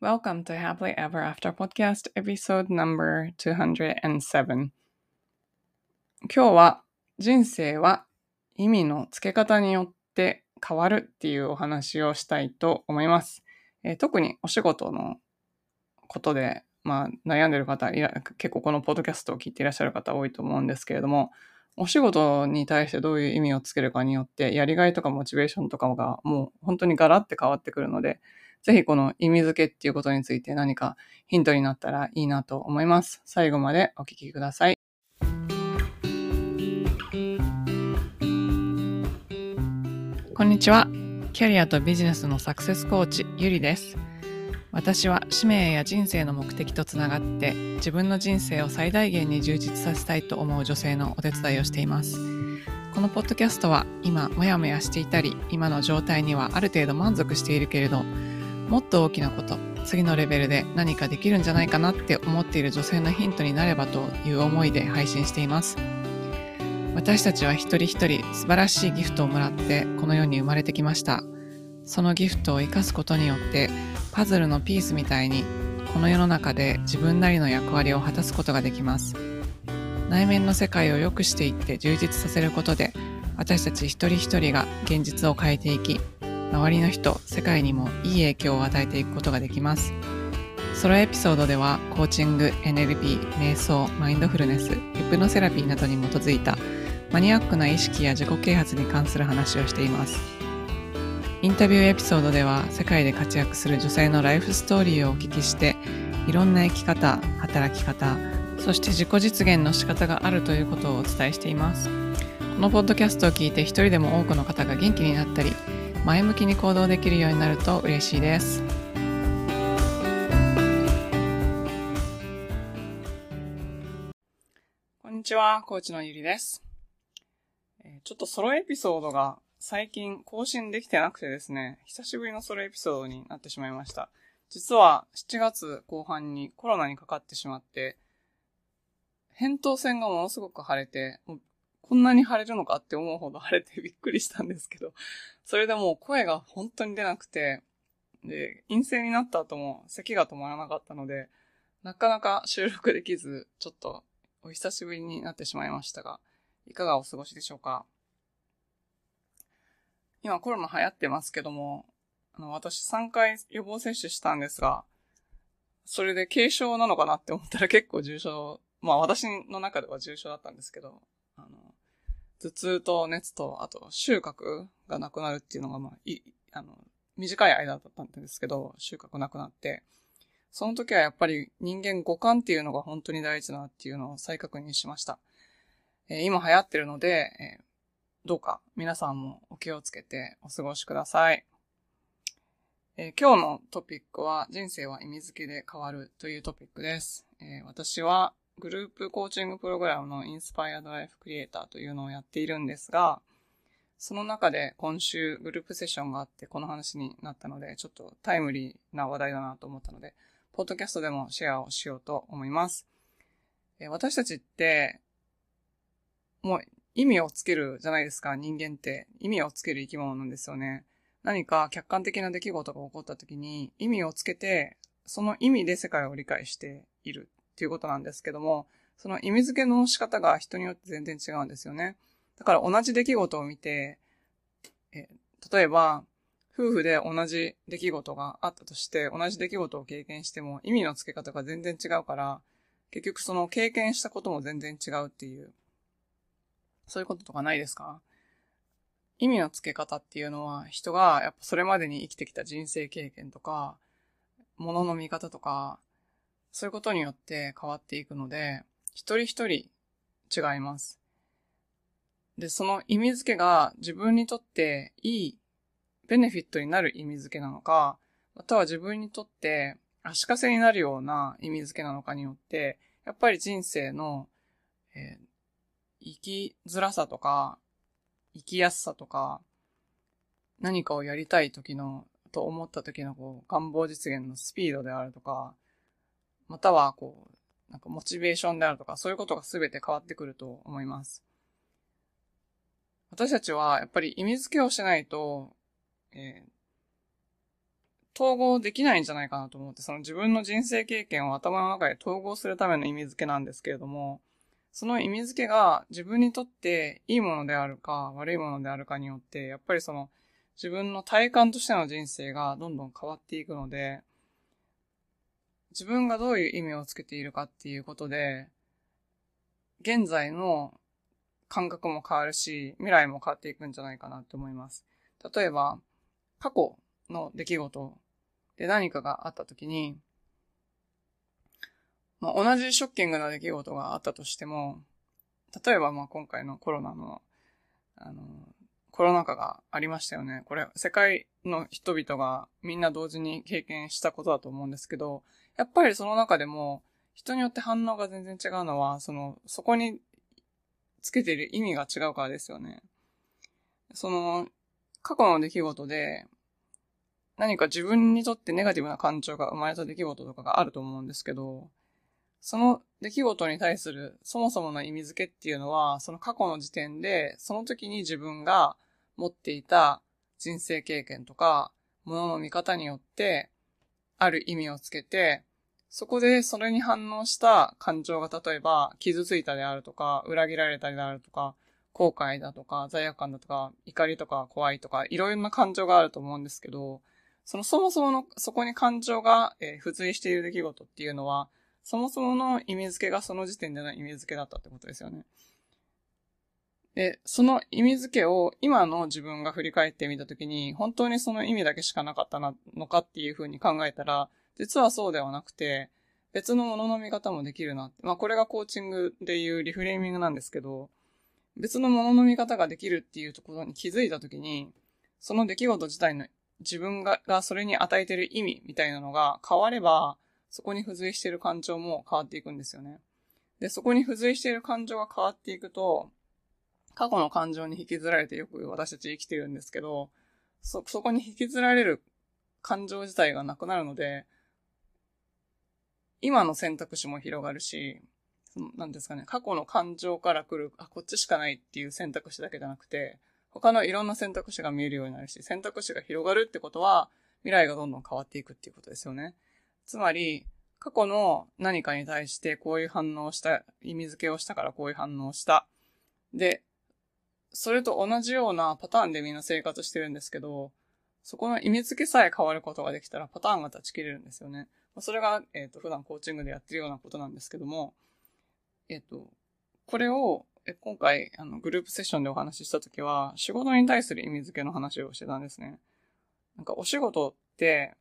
Welcome to Happily Ever After Podcast Episode Number 207今日は人生は意味の付け方によって変わるっていうお話をしたいと思います。えー、特にお仕事のことで、まあ、悩んでる方結構このポッドキャストを聞いていらっしゃる方多いと思うんですけれども、お仕事に対してどういう意味をつけるかによって、やりがいとかモチベーションとかがもう本当にガラって変わってくるので、ぜひこの意味付けっていうことについて何かヒントになったらいいなと思います。最後までお聞きください。こんにちは。キャリアとビジネスのサクセスコーチ、ゆりです。私は使命や人生の目的とつながって自分の人生を最大限に充実させたいと思う女性のお手伝いをしています。このポッドキャストは今モヤモヤしていたり今の状態にはある程度満足しているけれどもっと大きなこと次のレベルで何かできるんじゃないかなって思っている女性のヒントになればという思いで配信しています。私たちは一人一人素晴らしいギフトをもらってこの世に生まれてきました。そのギフトを生かすことによってパズルのピースみたいにこの世の中で自分なりの役割を果たすことができます内面の世界を良くしていって充実させることで私たち一人一人が現実を変えていき周りの人世界にもいい影響を与えていくことができますソロエピソードではコーチング NLP 瞑想マインドフルネスヒプノセラピーなどに基づいたマニアックな意識や自己啓発に関する話をしていますインタビューエピソードでは世界で活躍する女性のライフストーリーをお聞きしていろんな生き方、働き方、そして自己実現の仕方があるということをお伝えしています。このポッドキャストを聞いて一人でも多くの方が元気になったり前向きに行動できるようになると嬉しいです。こんにちは、コーチのゆりです。ちょっとソロエピソードが最近更新できてなくてですね、久しぶりのソロエピソードになってしまいました。実は7月後半にコロナにかかってしまって、扁桃腺がものすごく腫れて、こんなに腫れるのかって思うほど腫れてびっくりしたんですけど、それでもう声が本当に出なくて、で、陰性になった後も咳が止まらなかったので、なかなか収録できず、ちょっとお久しぶりになってしまいましたが、いかがお過ごしでしょうか？今コロナ流行ってますけども、あの、私3回予防接種したんですが、それで軽症なのかなって思ったら結構重症、まあ私の中では重症だったんですけど、頭痛と熱と、あと収穫がなくなるっていうのが、まあ、い、あの、短い間だったんですけど、収穫なくなって、その時はやっぱり人間五感っていうのが本当に大事だなっていうのを再確認しました。えー、今流行ってるので、えー、どうか皆さんもお気をつけてお過ごしください。えー、今日のトピックは人生は意味付けで変わるというトピックです。えー、私はグループコーチングプログラムのインスパイアドライフクリエイターというのをやっているんですが、その中で今週グループセッションがあってこの話になったので、ちょっとタイムリーな話題だなと思ったので、ポッドキャストでもシェアをしようと思います。え私たちって、もう意味をつけるじゃないですか、人間って。意味をつける生き物なんですよね。何か客観的な出来事が起こった時に意味をつけて、その意味で世界を理解しているっていうことなんですけども、その意味付けの仕方が人によって全然違うんですよね。だから同じ出来事を見て、え例えば、夫婦で同じ出来事があったとして、同じ出来事を経験しても意味の付け方が全然違うから、結局その経験したことも全然違うっていうそういうこととかないですか？意味の付け方っていうのは人がやっぱそれまでに生きてきた人生経験とか、物の見方とか、そういうことによって変わっていくので、一人一人違います。で、その意味付けが自分にとっていいベネフィットになる意味付けなのか、または自分にとって足かせになるような意味付けなのかによって、やっぱり人生の、えー、生きづらさとか、生きやすさとか、何かをやりたい時の、と思った時のこう、願望実現のスピードであるとか、またはこう、なんかモチベーションであるとか、そういうことが全て変わってくると思います。私たちはやっぱり意味付けをしないと、えー、統合できないんじゃないかなと思って、その自分の人生経験を頭の中で統合するための意味付けなんですけれども、その意味付けが自分にとっていいものであるか悪いものであるかによって、やっぱりその自分の体感としての人生がどんどん変わっていくので、自分がどういう意味をつけているかっていうことで、現在の感覚も変わるし、未来も変わっていくんじゃないかなって思います。例えば、過去の出来事で何かがあった時に、まあ、同じショッキングな出来事があったとしても、例えばまあ今回のコロナの、あの、コロナ禍がありましたよね。これ、世界の人々がみんな同時に経験したことだと思うんですけど、やっぱりその中でも、人によって反応が全然違うのは、その、そこにつけてる意味が違うからですよね。その、過去の出来事で、何か自分にとってネガティブな感情が生まれた出来事とかがあると思うんですけど、その出来事に対するそもそもの意味付けっていうのは、その過去の時点で、その時に自分が持っていた人生経験とか、ものの見方によって、ある意味をつけて、そこでそれに反応した感情が例えば傷ついたであるとか、裏切られたであるとか、後悔だとか、罪悪感だとか、怒りとか怖いとか、いろいろな感情があると思うんですけど、そのそもそもの、そこに感情が、えー、付随している出来事っていうのは、そもそもの意味付けがその時点での意味付けだったってことですよね。で、その意味付けを今の自分が振り返ってみたときに、本当にその意味だけしかなかったのかっていうふうに考えたら、実はそうではなくて、別のものの見方もできるなって。まあこれがコーチングでいうリフレーミングなんですけど、別のものの見方ができるっていうところに気づいたときに、その出来事自体の自分がそれに与えてる意味みたいなのが変われば、そこに付随している感情も変わっていくんですよね。で、そこに付随している感情が変わっていくと、過去の感情に引きずられてよく私たち生きてるんですけど、そ、そこに引きずられる感情自体がなくなるので、今の選択肢も広がるし、その、なんですかね、過去の感情から来る、あ、こっちしかないっていう選択肢だけじゃなくて、他のいろんな選択肢が見えるようになるし、選択肢が広がるってことは、未来がどんどん変わっていくっていうことですよね。つまり、過去の何かに対してこういう反応をした、意味付けをしたからこういう反応をした。で、それと同じようなパターンでみんな生活してるんですけど、そこの意味付けさえ変わることができたらパターンが断ち切れるんですよね。それが、えっ、ー、と、普段コーチングでやってるようなことなんですけども、えっ、ー、と、これを、え今回、あの、グループセッションでお話ししたときは、仕事に対する意味付けの話をしてたんですね。なんか、お仕事って、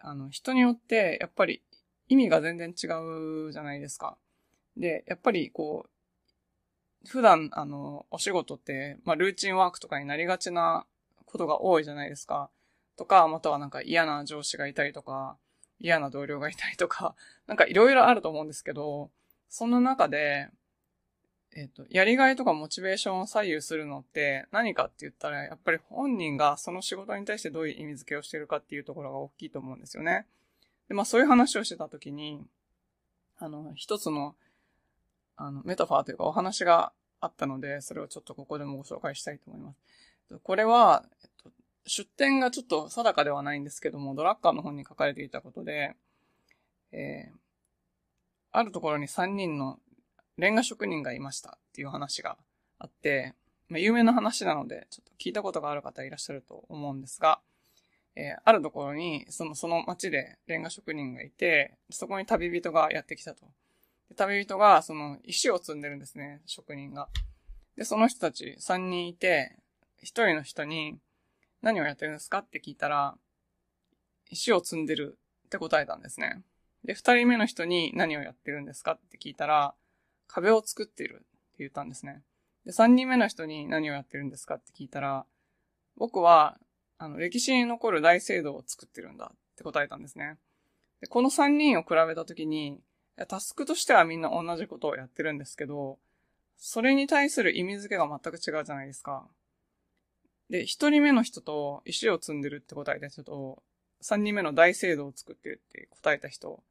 あの、人によって、やっぱり、意味が全然違うじゃないですか。で、やっぱり、こう、普段、あの、お仕事って、まあ、ルーチンワークとかになりがちなことが多いじゃないですか。とか、またはなんか嫌な上司がいたりとか、嫌な同僚がいたりとか、なんかいろいろあると思うんですけど、その中で、えっ、ー、と、やりがいとかモチベーションを左右するのって何かって言ったら、やっぱり本人がその仕事に対してどういう意味付けをしてるかっていうところが大きいと思うんですよね。で、まあそういう話をしてたときに、あの、一つの、あの、メタファーというかお話があったので、それをちょっとここでもご紹介したいと思います。これは、出典がちょっと定かではないんですけども、ドラッカーの本に書かれていたことで、えー、あるところに3人のレンガ職人がいましたっていう話があって、まあ、有名な話なので、ちょっと聞いたことがある方いらっしゃると思うんですが、えー、あるところに、その、その町でレンガ職人がいて、そこに旅人がやってきたと。で旅人が、その、石を積んでるんですね、職人が。で、その人たち3人いて、1人の人に、何をやってるんですか？って聞いたら、石を積んでるって答えたんですね。で、二人目の人に何をやってるんですか？って聞いたら、壁を作ってるって言ったんですね。で、三人目の人に何をやってるんですか？って聞いたら、僕は、あの、歴史に残る大聖堂を作ってるんだって答えたんですね。で、この三人を比べたときに、タスクとしてはみんな同じことをやってるんですけど、それに対する意味付けが全く違うじゃないですか。で、一人目の人と石を積んでるって答えた人と、三人目の大聖堂を作ってるって答えた人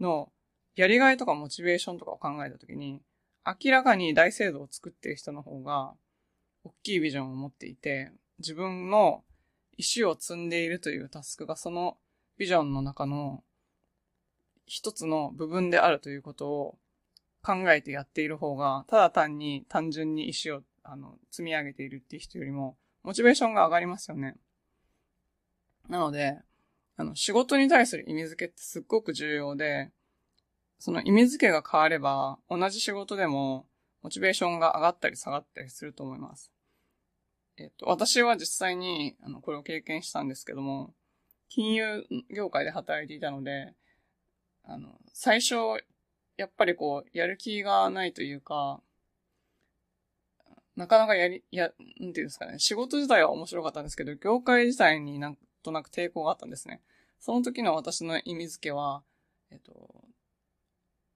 の、やりがいとかモチベーションとかを考えたときに、明らかに大聖堂を作ってる人の方が、大きいビジョンを持っていて、自分の石を積んでいるというタスクがそのビジョンの中の一つの部分であるということを考えてやっている方が、ただ単に単純に石をあの積み上げているっていう人よりも、モチベーションが上がりますよね。なので、あの、仕事に対する意味付けってすっごく重要で、その意味付けが変われば、同じ仕事でも、モチベーションが上がったり下がったりすると思います。えっと、私は実際に、あの、これを経験したんですけども、金融業界で働いていたので、あの、最初、やっぱりこう、やる気がないというか、なかなかやり、や、なんていうんですかね、仕事自体は面白かったんですけど、業界自体になんとなく抵抗があったんですね。その時の私の意味付けは、えっと、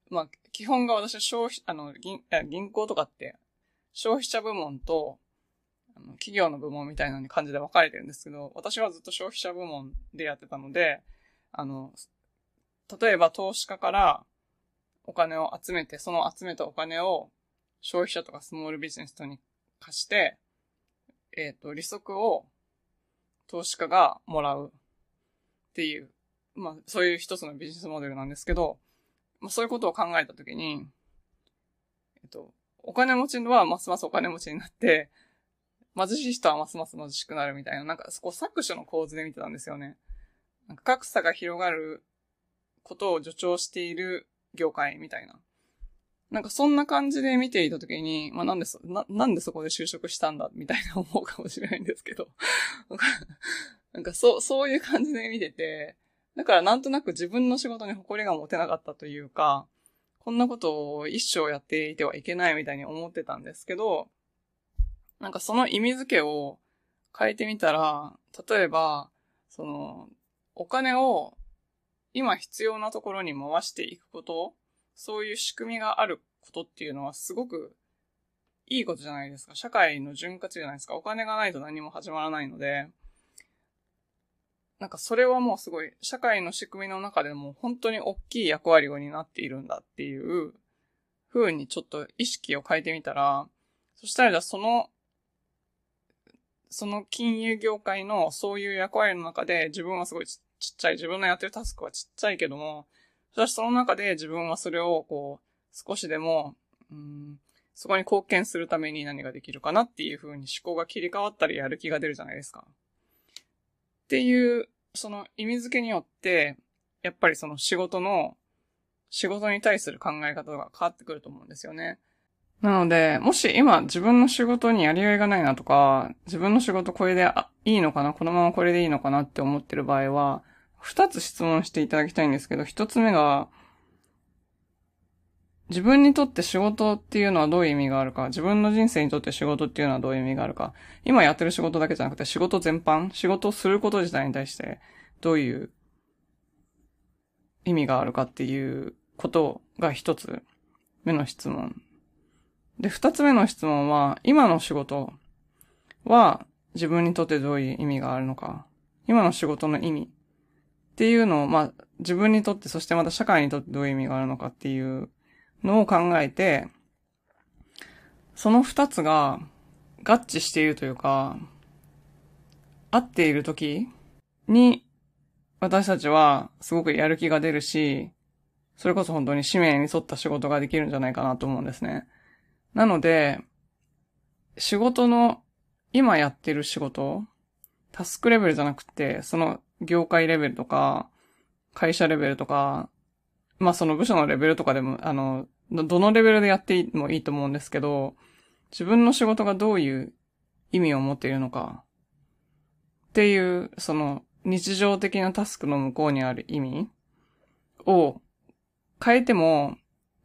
まあ、基本が私は消費、あの、銀、銀行とかって、消費者部門と、あの、企業の部門みたいな感じで分かれてるんですけど、私はずっと消費者部門でやってたので、あの、例えば投資家からお金を集めて、その集めたお金を消費者とかスモールビジネスとに貸して、えっ、ー、と、利息を投資家がもらうっていう、まあ、そういう一つのビジネスモデルなんですけど、まあ、そういうことを考えたときに、えっ、ー、と、お金持ちはますますお金持ちになって、貧しい人はますます貧しくなるみたいな、なんかそこ搾取の構図で見てたんですよね。なんか格差が広がることを助長している業界みたいな。なんかそんな感じで見ていたときに、まあなんでそ、な、なんでそこで就職したんだみたいな 思うかもしれないんですけど。なんかそう、そういう感じで見てて、だからなんとなく自分の仕事に誇りが持てなかったというか、こんなことを一生やっていてはいけないみたいに思ってたんですけど、なんかその意味付けを変えてみたら、例えば、その、お金を今必要なところに回していくこと、そういう仕組みがあることっていうのはすごくいいことじゃないですか。社会の潤滑じゃないですか。お金がないと何も始まらないので、なんかそれはもうすごい、社会の仕組みの中でも本当に大きい役割を担っているんだっていう風にちょっと意識を変えてみたら、そしたらじゃあその、その金融業界のそういう役割の中で自分はすごいちっちゃい、自分のやってるタスクはちっちゃいけども、そしてその中で自分はそれをこう、少しでも、うん、そこに貢献するために何ができるかなっていう風に思考が切り替わったりやる気が出るじゃないですか。っていう、その意味付けによって、やっぱりその仕事の、仕事に対する考え方が変わってくると思うんですよね。なので、もし今自分の仕事にやりがいがないなとか、自分の仕事これでいいのかなこのままこれでいいのかなって思ってる場合は、二つ質問していただきたいんですけど、一つ目が、自分にとって仕事っていうのはどういう意味があるか、自分の人生にとって仕事っていうのはどういう意味があるか、今やってる仕事だけじゃなくて仕事全般、仕事をすること自体に対してどういう意味があるかっていうことが一つ目の質問。で、二つ目の質問は、今の仕事は自分にとってどういう意味があるのか、今の仕事の意味。っていうのを、まあ、自分にとって、そしてまた社会にとってどういう意味があるのかっていうのを考えて、その二つが合致しているというか、合っている時に、私たちはすごくやる気が出るし、それこそ本当に使命に沿った仕事ができるんじゃないかなと思うんですね。なので、仕事の、今やってる仕事、タスクレベルじゃなくて、その業界レベルとか、会社レベルとか、まあその部署のレベルとかでも、あの、どのレベルでやってもいいと思うんですけど、自分の仕事がどういう意味を持っているのか、っていう、その日常的なタスクの向こうにある意味を変えても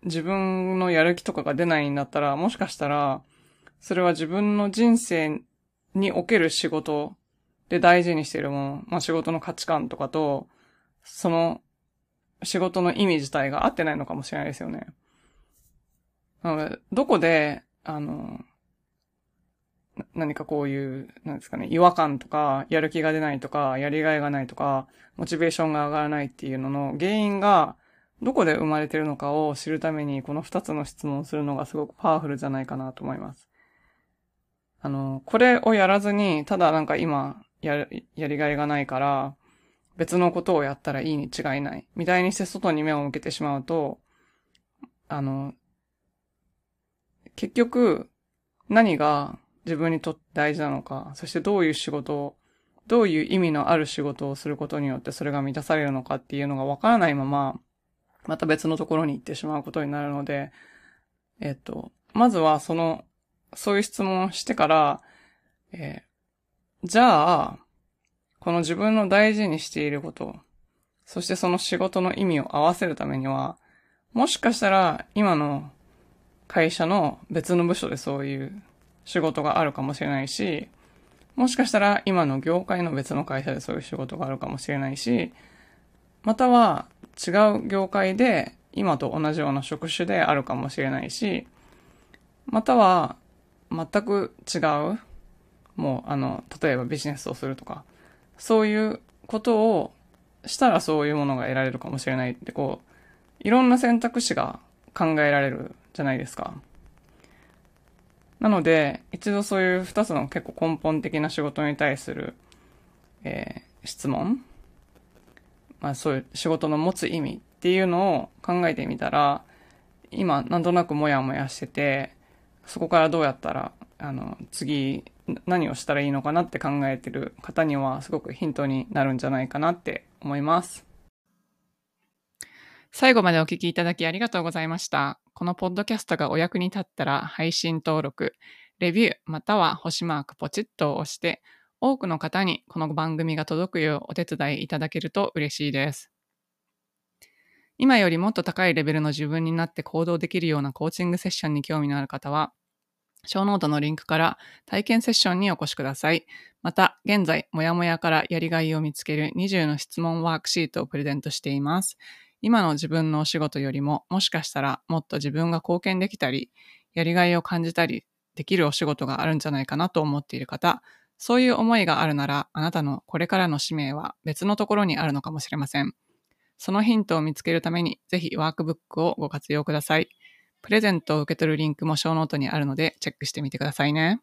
自分のやる気とかが出ないんだったら、もしかしたら、それは自分の人生における仕事で大事にしているもの、まあ仕事の価値観とかと、その仕事の意味自体が合ってないのかもしれないですよね。なので、どこで、あの、何かこういう、なんですかね、違和感とか、やる気が出ないとか、やりがいがないとか、モチベーションが上がらないっていうのの原因が、どこで生まれてるのかを知るために、この二つの質問をするのがすごくパワフルじゃないかなと思います。あの、これをやらずに、ただなんか今、やる、やりがいがないから、別のことをやったらいいに違いない。みたいにして外に目を向けてしまうと、あの、結局、何が自分にとって大事なのか、そしてどういう仕事を、どういう意味のある仕事をすることによってそれが満たされるのかっていうのがわからないまま、また別のところに行ってしまうことになるので、えっと、まずはその、そういう質問をしてから、えー、じゃあ、この自分の大事にしていること、そしてその仕事の意味を合わせるためには、もしかしたら今の会社の別の部署でそういう仕事があるかもしれないし、もしかしたら今の業界の別の会社でそういう仕事があるかもしれないし、または違う業界で今と同じような職種であるかもしれないし、または全く違う、もうあの、例えばビジネスをするとか、そういうことをしたらそういうものが得られるかもしれないってこう、いろんな選択肢が考えられるじゃないですか。なので、一度そういう二つの結構根本的な仕事に対する、えー、質問まあそういう仕事の持つ意味っていうのを考えてみたら、今なんとなくモヤモヤしてて、そこからどうやったら、あの、次何をしたらいいのかなって考えてる方にはすごくヒントになるんじゃないかなって思います。最後までお聞きいただきありがとうございました。このポッドキャストがお役に立ったら配信登録、レビュー、または星マークポチッと押して、多くの方にこの番組が届くようお手伝いいただけると嬉しいです。今よりもっと高いレベルの自分になって行動できるようなコーチングセッションに興味のある方は、ショーノートのリンクから体験セッションにお越しください。また、現在、もやもやからやりがいを見つける20の質問ワークシートをプレゼントしています。今の自分のお仕事よりも、もしかしたらもっと自分が貢献できたり、やりがいを感じたりできるお仕事があるんじゃないかなと思っている方、そういう思いがあるなら、あなたのこれからの使命は別のところにあるのかもしれません。そのヒントを見つけるために、ぜひワークブックをご活用ください。プレゼントを受け取るリンクもショーノートにあるので、チェックしてみてくださいね。